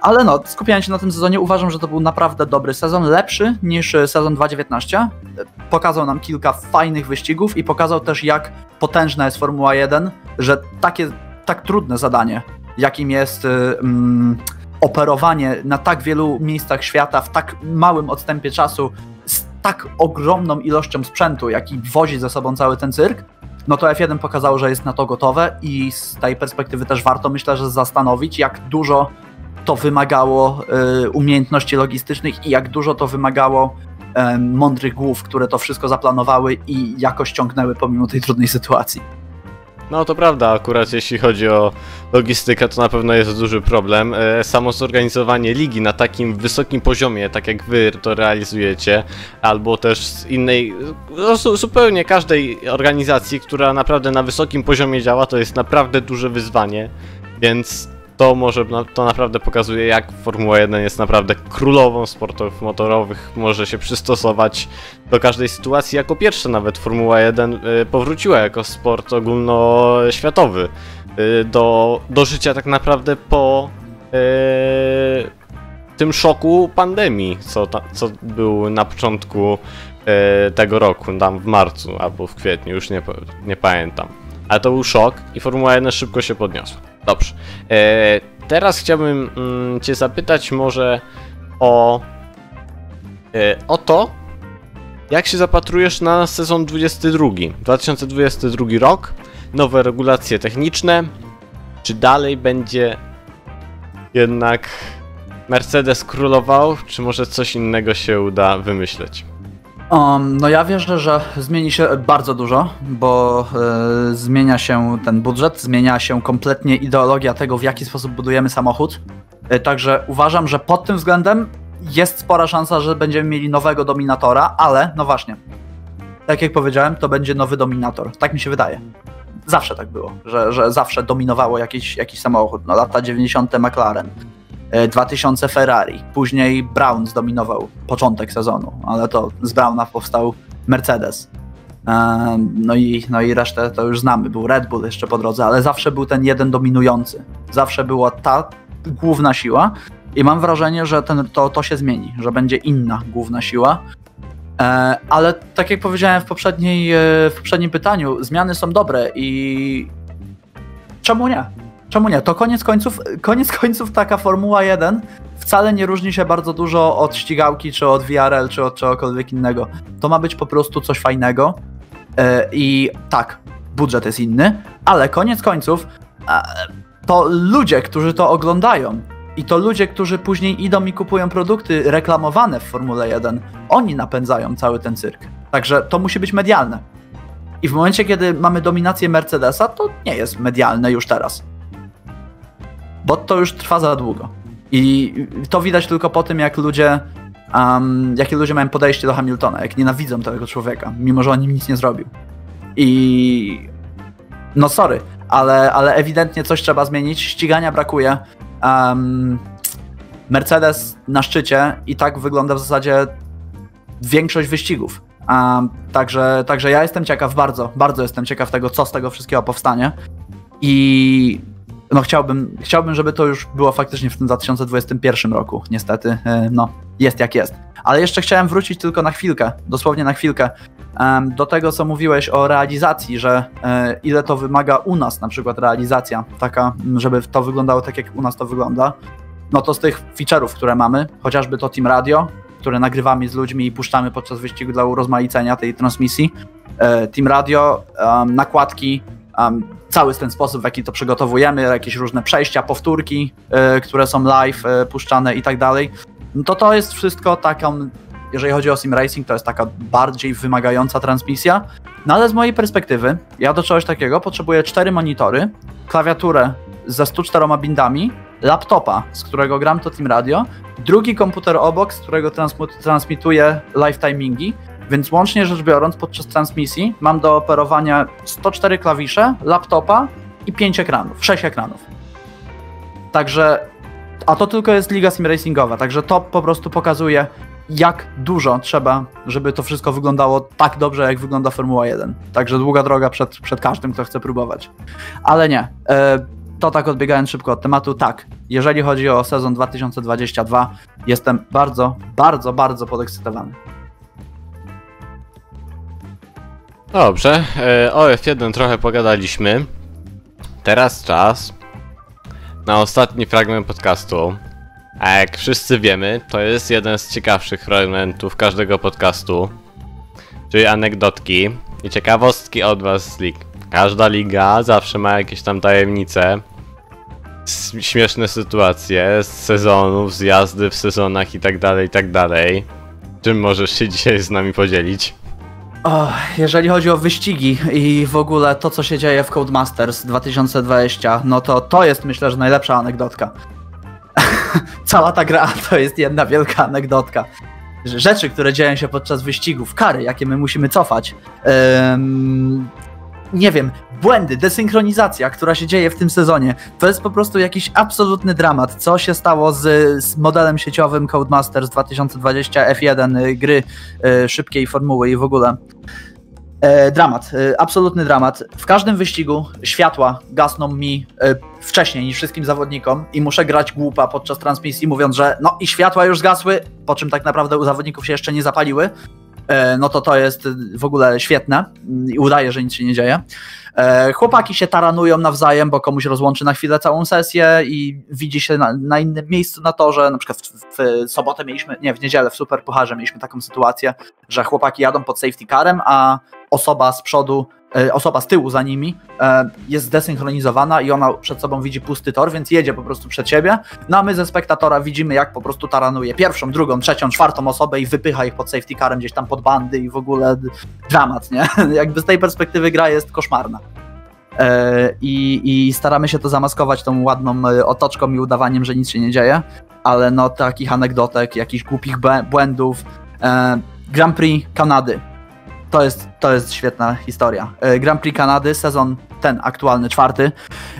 S2: Ale no, skupiając się na tym sezonie, uważam, że to był naprawdę dobry sezon, lepszy niż sezon 2019. Pokazał nam kilka fajnych wyścigów i pokazał też, jak potężna jest Formuła 1, że takie tak trudne zadanie, jakim jest y, mm, operowanie na tak wielu miejscach świata w tak małym odstępie czasu z tak ogromną ilością sprzętu, jaki wozi ze sobą cały ten cyrk, no to F1 pokazało, że jest na to gotowe i z tej perspektywy też warto myślę, że zastanowić, jak dużo to wymagało y, umiejętności logistycznych i jak dużo to wymagało mądrych głów, które to wszystko zaplanowały i jakoś ciągnęły pomimo tej trudnej sytuacji.
S1: No to prawda, akurat jeśli chodzi o logistykę, to na pewno jest duży problem. E, samo zorganizowanie ligi na takim wysokim poziomie, tak jak wy to realizujecie, albo też z innej, no, zupełnie każdej organizacji, która naprawdę na wysokim poziomie działa, to jest naprawdę duże wyzwanie. Więc to może to naprawdę pokazuje, jak Formuła 1 jest naprawdę królową sportów motorowych, może się przystosować do każdej sytuacji. Jako pierwsza nawet Formuła 1 y, powróciła jako sport ogólnoświatowy y, do, do życia tak naprawdę po y, tym szoku pandemii, co, ta, co był na początku tego roku, tam w marcu albo w kwietniu, już nie, nie pamiętam. Ale to był szok i Formuła 1 szybko się podniosła. Dobrze. E, teraz chciałbym mm, Cię zapytać może o, e, o to, jak się zapatrujesz na sezon 22, 2022 rok, nowe regulacje techniczne, czy dalej będzie jednak Mercedes królował, czy może coś innego się uda wymyśleć?
S2: Um, no ja wierzę, że zmieni się bardzo dużo, bo y, zmienia się ten budżet, zmienia się kompletnie ideologia tego, w jaki sposób budujemy samochód. Y, także uważam, że pod tym względem jest spora szansa, że będziemy mieli nowego dominatora, ale no właśnie, tak jak powiedziałem, to będzie nowy dominator. Tak mi się wydaje. Zawsze tak było, że, że zawsze dominowało jakiś, jakiś samochód. No, lata 90. McLaren, 2000 e, Ferrari. Później Brown zdominował początek sezonu, ale to z Browna powstał Mercedes. E, no i, no i resztę to już znamy. Był Red Bull jeszcze po drodze, ale zawsze był ten jeden dominujący. Zawsze była ta główna siła. I mam wrażenie, że ten, to, to się zmieni, że będzie inna główna siła. E, ale tak jak powiedziałem w, poprzedniej, w poprzednim pytaniu, zmiany są dobre i czemu nie? Czemu nie? To koniec końców, koniec końców taka Formuła 1 wcale nie różni się bardzo dużo od ścigałki, czy od VRL, czy od czegokolwiek innego. To ma być po prostu coś fajnego. E, I tak, budżet jest inny, ale koniec końców e, to ludzie, którzy to oglądają i to ludzie, którzy później idą i kupują produkty reklamowane w Formule 1, oni napędzają cały ten cyrk. Także to musi być medialne. I w momencie, kiedy mamy dominację Mercedesa, to nie jest medialne już teraz. Bo to już trwa za długo. I to widać tylko po tym, jak ludzie, um, jakie ludzie mają podejście do Hamiltona, jak nienawidzą tego człowieka, mimo że on im nic nie zrobił. I no sorry, ale, ale ewidentnie coś trzeba zmienić, ścigania brakuje. Um, Mercedes na szczycie i tak wygląda w zasadzie większość wyścigów. Um, także, także ja jestem ciekaw, bardzo, bardzo jestem ciekaw tego, co z tego wszystkiego powstanie. I no chciałbym, chciałbym, żeby to już było faktycznie w tym 2021 roku. Niestety, e, no, jest jak jest. Ale jeszcze chciałem wrócić tylko na chwilkę, dosłownie na chwilkę, do tego, co mówiłeś o realizacji, że e, ile to wymaga u nas, na przykład realizacja, taka, żeby to wyglądało tak, jak u nas to wygląda. No to z tych feature'ów, które mamy, chociażby to Team Radio, które nagrywamy z ludźmi i puszczamy podczas wyścigu dla urozmaicenia tej transmisji. E, Team Radio, nakładki, cały ten sposób, w jaki to przygotowujemy, jakieś różne przejścia, powtórki, e, które są live, puszczane i tak dalej. No to to jest wszystko taką jeżeli chodzi o sim racing, to jest taka bardziej wymagająca transmisja. No ale z mojej perspektywy, ja do czegoś takiego potrzebuję cztery monitory, klawiaturę ze 104 bindami, laptopa, z którego gram to Team Radio, drugi komputer obok, z którego transmituję live timingi, więc łącznie rzecz biorąc, podczas transmisji mam do operowania 104 klawisze, laptopa i 5 ekranów, 6 ekranów. Także, a to tylko jest liga sim racingowa, także to po prostu pokazuje, jak dużo trzeba, żeby to wszystko wyglądało tak dobrze, jak wygląda Formuła 1. Także długa droga przed, przed każdym, kto chce próbować. Ale nie. E, to tak odbiegając szybko od tematu, tak. Jeżeli chodzi o sezon 2022, jestem bardzo, bardzo, bardzo podekscytowany.
S1: Dobrze, e, o F1 trochę pogadaliśmy. Teraz czas na ostatni fragment podcastu. A jak wszyscy wiemy, to jest jeden z ciekawszych fragmentów każdego podcastu, czyli anegdotki i ciekawostki od was z lig. Każda liga zawsze ma jakieś tam tajemnice, śmieszne sytuacje z sezonów, z jazdy w sezonach i tak dalej, i tak. Czym możesz się dzisiaj z nami podzielić?
S2: Jeżeli chodzi o wyścigi i w ogóle to, co się dzieje w Codemasters 2020, no to to jest myślę, że najlepsza anegdotka. cała ta gra to jest jedna wielka anegdotka. Rzeczy, które dzieją się podczas wyścigów, kary, jakie my musimy cofać. Nie wiem, błędy, desynchronizacja, która się dzieje w tym sezonie. To jest po prostu jakiś absolutny dramat. Co się stało z, z modelem sieciowym Codemasters 2020 F1 y, gry y, szybkiej formuły i w ogóle. E, dramat, e, absolutny dramat. W każdym wyścigu światła gasną mi e, wcześniej niż wszystkim zawodnikom i muszę grać głupa podczas transmisji, mówiąc, że no i światła już zgasły, po czym tak naprawdę u zawodników się jeszcze nie zapaliły. E, no to to jest w ogóle świetne i udaje, że nic się nie dzieje. E, chłopaki się taranują nawzajem, bo komuś rozłączy na chwilę całą sesję i widzi się na, na innym miejscu na torze. Na przykład w, w, sobotę mieliśmy, nie, w niedzielę w Super Pucharze mieliśmy taką sytuację, że chłopaki jadą pod safety carem, a osoba z przodu osoba z tyłu za nimi e, jest zdesynchronizowana i ona przed sobą widzi pusty tor, więc jedzie po prostu przed siebie. No a my ze spektatora widzimy, jak po prostu taranuje pierwszą, drugą, trzecią, czwartą osobę i wypycha ich pod safety carem gdzieś tam pod bandy i w ogóle dramat, nie? Jakby z tej perspektywy gra jest koszmarna. E, I, I staramy się to zamaskować tą ładną otoczką i udawaniem, że nic się nie dzieje, ale no takich anegdotek, jakichś głupich błędów. Grand Prix Kanady to jest, to jest świetna historia. E, Grand Prix Kanady, sezon ten aktualny, czwarty.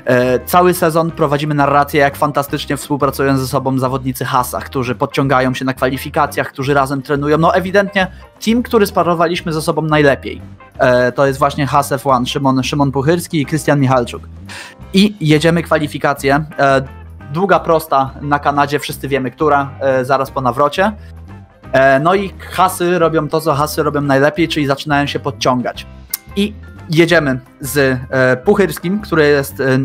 S2: E, cały sezon prowadzimy narrację, jak fantastycznie współpracują ze sobą zawodnicy Hasa, którzy podciągają się na kwalifikacjach, którzy razem trenują. No ewidentnie team, który sparowaliśmy ze sobą najlepiej. E, to jest właśnie Has F1, Szymon, Szymon Puchyrski i Krystian Michalczuk. I jedziemy kwalifikację. Długa prosta na Kanadzie, wszyscy wiemy, która, zaraz po nawrocie. E, no i hasy robią to, co hasy robią najlepiej, czyli zaczynają się podciągać. I jedziemy z e, Puchyrskim, który jest e,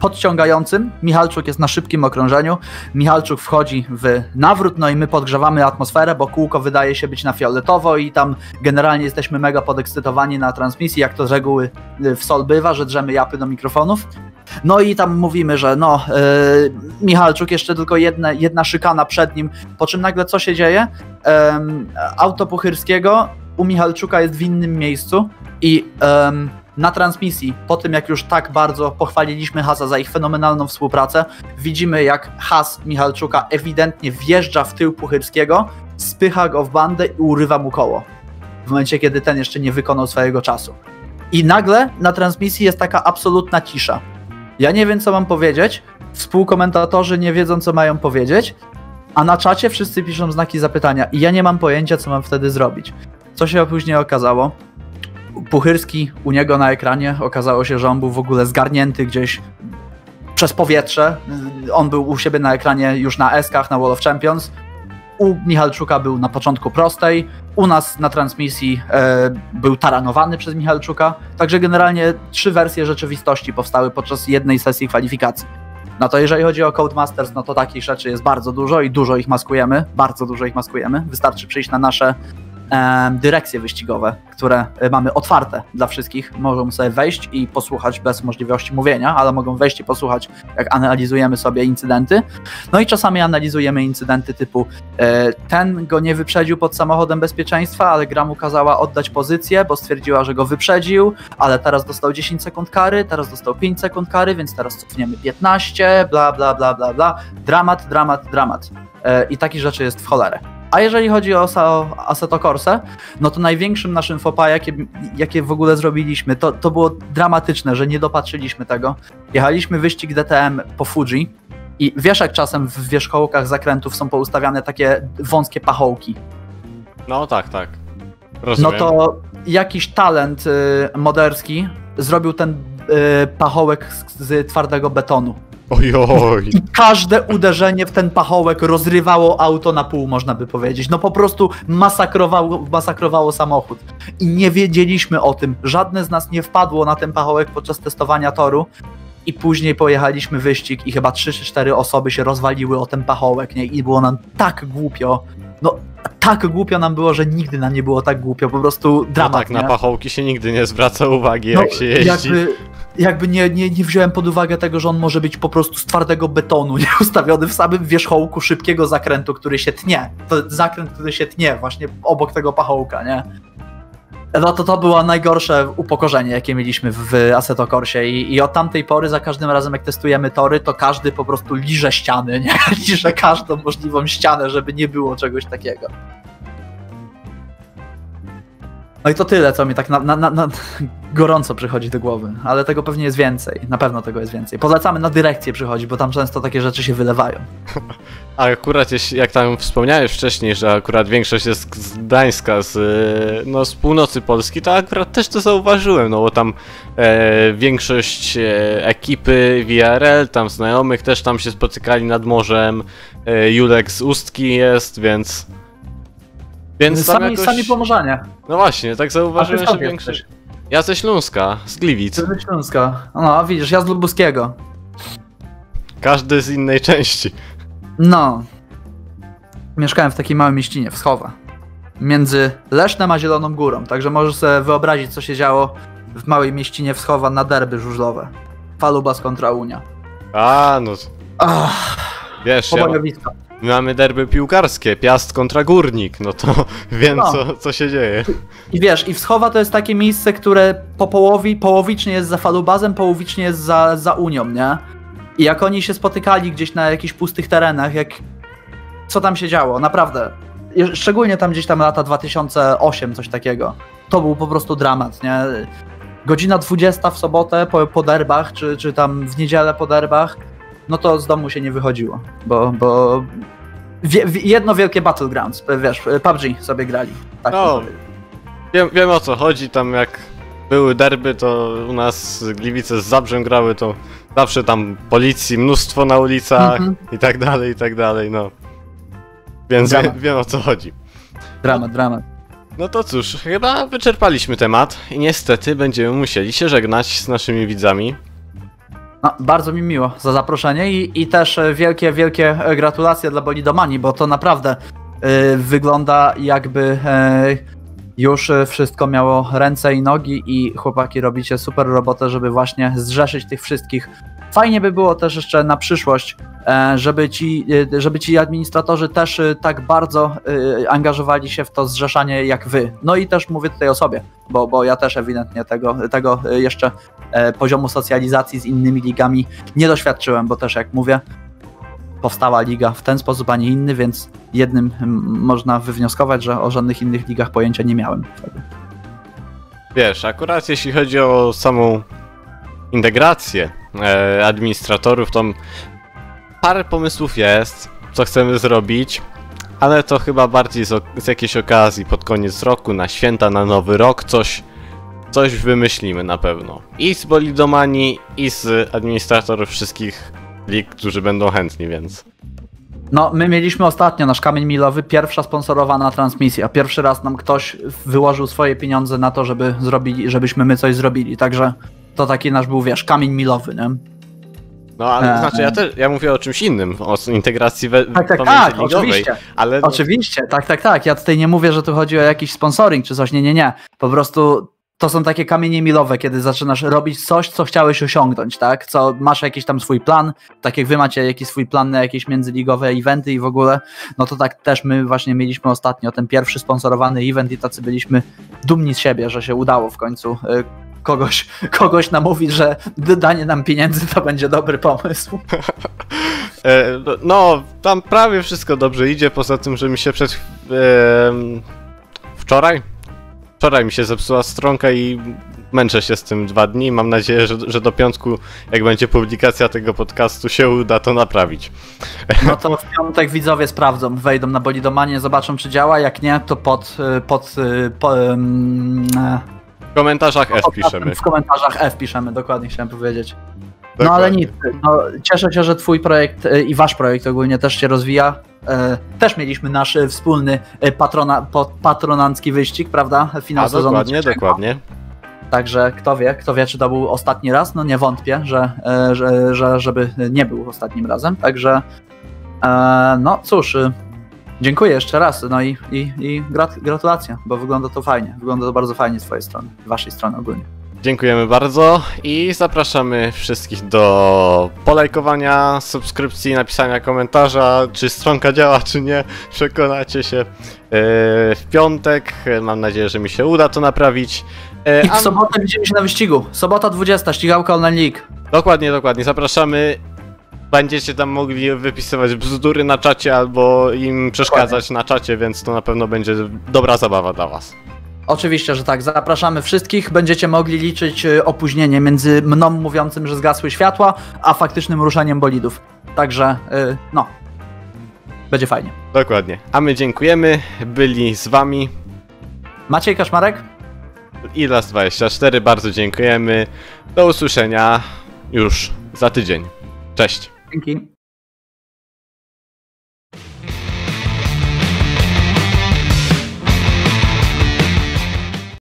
S2: podciągającym. Michalczuk jest na szybkim okrążeniu. Michalczuk wchodzi w nawrót, no i my podgrzewamy atmosferę, bo kółko wydaje się być na fioletowo i tam generalnie jesteśmy mega podekscytowani na transmisji, jak to z reguły w sol bywa, że drzemy japy do mikrofonów. No i tam mówimy, że no, e, Michalczuk jeszcze tylko jedna, jedna szykana przed nim, po czym nagle co się dzieje? Em, auto Puchyrskiego u Michalczuka jest w innym miejscu i em, na transmisji, po tym jak już tak bardzo pochwaliliśmy Hasa za ich fenomenalną współpracę, widzimy jak Has Michalczuka ewidentnie wjeżdża w tył Puchyrskiego, spycha go w bandę i urywa mu koło. W momencie, kiedy ten jeszcze nie wykonał swojego czasu. I nagle na transmisji jest taka absolutna cisza. Ja nie wiem, co mam powiedzieć, współkomentatorzy nie wiedzą, co mają powiedzieć, a na czacie wszyscy piszą znaki zapytania i ja nie mam pojęcia, co mam wtedy zrobić. Co się później okazało? Puchyrski u niego na ekranie okazało się, że on był w ogóle zgarnięty gdzieś przez powietrze. On był u siebie na ekranie już na eskach, na Wall of Champions. U Michalczuka był na początku prostej, u nas na transmisji e, był taranowany przez Michalczuka. Także generalnie trzy wersje rzeczywistości powstały podczas jednej sesji kwalifikacji. No to jeżeli chodzi o Codemasters, no to takich rzeczy jest bardzo dużo i dużo ich maskujemy, bardzo dużo ich maskujemy. Wystarczy przyjść na nasze dyrekcje wyścigowe, które mamy otwarte dla wszystkich. Mogą sobie wejść i posłuchać bez możliwości mówienia, ale mogą wejść i posłuchać, jak analizujemy sobie incydenty. No i czasami analizujemy incydenty typu e, ten go nie wyprzedził pod samochodem bezpieczeństwa, ale gra mu kazała oddać pozycję, bo stwierdziła, że go wyprzedził, ale teraz dostał 10 sekund kary, teraz dostał 5 sekund kary, więc teraz cofniemy 15, bla bla bla bla bla. Dramat, dramat, dramat. E, I takich rzeczy jest w cholerę. A jeżeli chodzi o Assetto Corsa, no to największym naszym fopa, jakie, jakie w ogóle zrobiliśmy, to, to było dramatyczne, że nie dopatrzyliśmy tego. Jechaliśmy wyścig DTM po Fuji i wiesz jak czasem w wierzchołkach zakrętów są poustawiane takie wąskie pachołki.
S1: No tak, tak.
S2: No
S1: Rozumiem.
S2: to jakiś talent y, moderski zrobił ten y, pachołek z, z twardego betonu.
S1: Ojoj.
S2: I każde uderzenie w ten pachołek rozrywało auto na pół, można by powiedzieć. No po prostu masakrowało, masakrowało samochód. I nie wiedzieliśmy o tym. Żadne z nas nie wpadło na ten pachołek podczas testowania toru. I później pojechaliśmy wyścig i chyba 3 czy 4 osoby się rozwaliły o ten pachołek, nie? I było nam tak głupio. No, tak głupio nam było, że nigdy nam nie było tak głupio. Po prostu
S1: No
S2: dramat,
S1: tak,
S2: nie?
S1: na pachołki się nigdy nie zwraca uwagi,
S2: No,
S1: jak się jeździ.
S2: Jakby, jakby nie, nie, nie wziąłem pod uwagę tego, że on może być po prostu z twardego betonu, nie ustawiony w samym wierzchołku szybkiego zakrętu, który się tnie. To zakręt, który się tnie właśnie obok tego pachołka, nie? No to to było najgorsze upokorzenie, jakie mieliśmy w Assetto i, i od tamtej pory za każdym razem jak testujemy tory, to każdy po prostu liże ściany, nie? Liże każdą możliwą ścianę, żeby nie było czegoś takiego. No i to tyle, co mi tak na, na, na, gorąco przychodzi do głowy, ale tego pewnie jest więcej. Na pewno tego jest więcej. Polecamy na dyrekcję przychodzi, bo tam często takie rzeczy się wylewają.
S1: A akurat jak tam wspomniałeś wcześniej, że akurat większość jest z Gdańska, z, no, z północy Polski, to akurat też to zauważyłem, no bo tam e, większość e, ekipy VRL, tam znajomych też tam się spotykali nad morzem, e, Julek z Ustki jest, więc... Więc
S2: sami,
S1: jakoś...
S2: sami pomorzanie.
S1: No właśnie, tak zauważyłem, że większość... Ja ze Śląska, z Gliwic.
S2: Ty ze Śląska. No, a widzisz, ja z Lubuskiego.
S1: Każdy z innej części.
S2: No. Mieszkałem w takiej małej mieścinie, w Schowa. Między Lesznem a Zieloną Górą, także możesz sobie wyobrazić, co się działo w małej mieścinie w Schowa na derby żużlowe. Falubas kontra Unia.
S1: A, no
S2: Ach,
S1: wiesz, ja, mamy derby piłkarskie, Piast kontra Górnik, no to wiem
S2: No.
S1: co, co się dzieje.
S2: I wiesz, i Wschowa to jest takie miejsce, które po połowi, połowicznie jest za Falubazem, połowicznie jest za, za Unią, nie? I jak oni się spotykali gdzieś na jakichś pustych terenach, jak... Co tam się działo, naprawdę. Szczególnie tam gdzieś tam lata 2008, coś takiego. To był po prostu dramat, nie? Godzina 20 w sobotę po, po derbach, czy, czy tam w niedzielę po derbach, no to z domu się nie wychodziło, bo... bo... Wie, wie- jedno wielkie Battlegrounds, wiesz, PUBG sobie grali. Tak
S1: No. Wiem, wiem o co chodzi, tam jak były derby, to u nas Gliwice z Zabrzem grały, to zawsze tam policji mnóstwo na ulicach
S2: Mhm.
S1: i tak dalej, i tak dalej, no. Więc
S2: Dramat.
S1: wiem, o co chodzi.
S2: Dramat, dramat.
S1: No to cóż, chyba wyczerpaliśmy temat i niestety będziemy musieli się żegnać z naszymi widzami.
S2: No, bardzo mi miło za zaproszenie i, i też e, wielkie, wielkie e, gratulacje dla Bolidomani, bo to naprawdę e, wygląda jakby e, już wszystko miało ręce i nogi i chłopaki robicie super robotę, żeby właśnie zrzeszyć tych wszystkich. Fajnie by było też jeszcze na przyszłość, żeby ci, e, żeby ci administratorzy też e, tak bardzo e, angażowali się w to zrzeszanie jak wy. No i też mówię tutaj o sobie, bo, bo ja też ewidentnie tego, tego e, jeszcze e, poziomu socjalizacji z innymi ligami nie doświadczyłem, bo też jak mówię, powstała liga w ten sposób, a nie inny, więc jednym można wywnioskować, że o żadnych innych ligach pojęcia nie miałem.
S1: Wiesz, akurat jeśli chodzi o samą integrację e, administratorów, to parę pomysłów jest, co chcemy zrobić, ale to chyba bardziej z, z jakiejś okazji pod koniec roku, na święta, na nowy rok, coś, coś wymyślimy na pewno. I z Bolidomani, i z administratorów wszystkich lig, którzy będą chętni, więc...
S2: No, my mieliśmy ostatnio nasz kamień milowy, pierwsza sponsorowana transmisja. Pierwszy raz nam ktoś wyłożył swoje pieniądze na to, żeby zrobili, żebyśmy my coś zrobili, także to taki nasz był, wiesz, kamień milowy, nie?
S1: No, ale to
S2: E,
S1: znaczy, ja, też, ja mówię o czymś innym, o integracji we,
S2: Tak, tak, tak,
S1: ligowej,
S2: oczywiście.
S1: ale...
S2: Oczywiście, tak, tak, tak. Ja tutaj nie mówię, że tu chodzi o jakiś sponsoring czy coś. Nie, nie, nie. Po prostu to są takie kamienie milowe, kiedy zaczynasz robić coś, co chciałeś osiągnąć, tak? Co masz jakiś tam swój plan, tak jak wy macie jakiś swój plan na jakieś międzyligowe eventy i w ogóle, no to tak też my właśnie mieliśmy ostatnio ten pierwszy sponsorowany event i tacy byliśmy dumni z siebie, że się udało w końcu y, kogoś, kogoś namówić, że danie nam pieniędzy to będzie dobry pomysł.
S1: E, no, tam prawie wszystko dobrze idzie, poza tym, że mi się przed... E, wczoraj? Wczoraj mi się zepsuła stronka i męczę się z tym dwa dni. Mam nadzieję, że, że do piątku, jak będzie publikacja tego podcastu, się uda to naprawić.
S2: No to w piątek widzowie sprawdzą, wejdą na Bolidomanie, zobaczą czy działa, jak nie, to pod, y, pod, y, po, ym, e,
S1: W komentarzach F piszemy.
S2: W komentarzach F piszemy, dokładnie chciałem powiedzieć. No ale
S1: Dokładnie.
S2: nic, no, cieszę się, że twój projekt y, i wasz projekt ogólnie też się rozwija. E, Też mieliśmy nasz y, wspólny patrona, patronancki wyścig, prawda? Finał
S1: A,
S2: sezonu
S1: dokładnie, dokładnie.
S2: Także kto wie, kto wie, czy to był ostatni raz? No nie wątpię, że, e, że, że żeby nie był ostatnim razem. Także e, no cóż, dziękuję jeszcze raz. No i, i, i grat, gratulacje, bo wygląda to fajnie. Wygląda to bardzo fajnie z twojej strony, z waszej strony ogólnie.
S1: Dziękujemy bardzo i zapraszamy wszystkich do polajkowania, subskrypcji, napisania komentarza, czy stronka działa, czy nie. Przekonacie się e, w piątek. Mam nadzieję, że mi się uda to naprawić. E,
S2: I w sobotę widzimy się na wyścigu. Sobota 20, ścigałka online league.
S1: Dokładnie, dokładnie. Zapraszamy. Będziecie tam mogli wypisywać bzdury na czacie albo im przeszkadzać na czacie, więc to na pewno będzie dobra zabawa dla was.
S2: Oczywiście, że tak. Zapraszamy wszystkich. Będziecie mogli liczyć y, opóźnienie między mną mówiącym, że zgasły światła, a faktycznym ruszeniem bolidów. Także, y, no, będzie fajnie.
S1: Dokładnie. A my dziękujemy. Byli z wami
S2: Maciej Kaszmarek?
S1: Ilas24. Bardzo dziękujemy. Do usłyszenia już za tydzień. Cześć.
S2: Dzięki.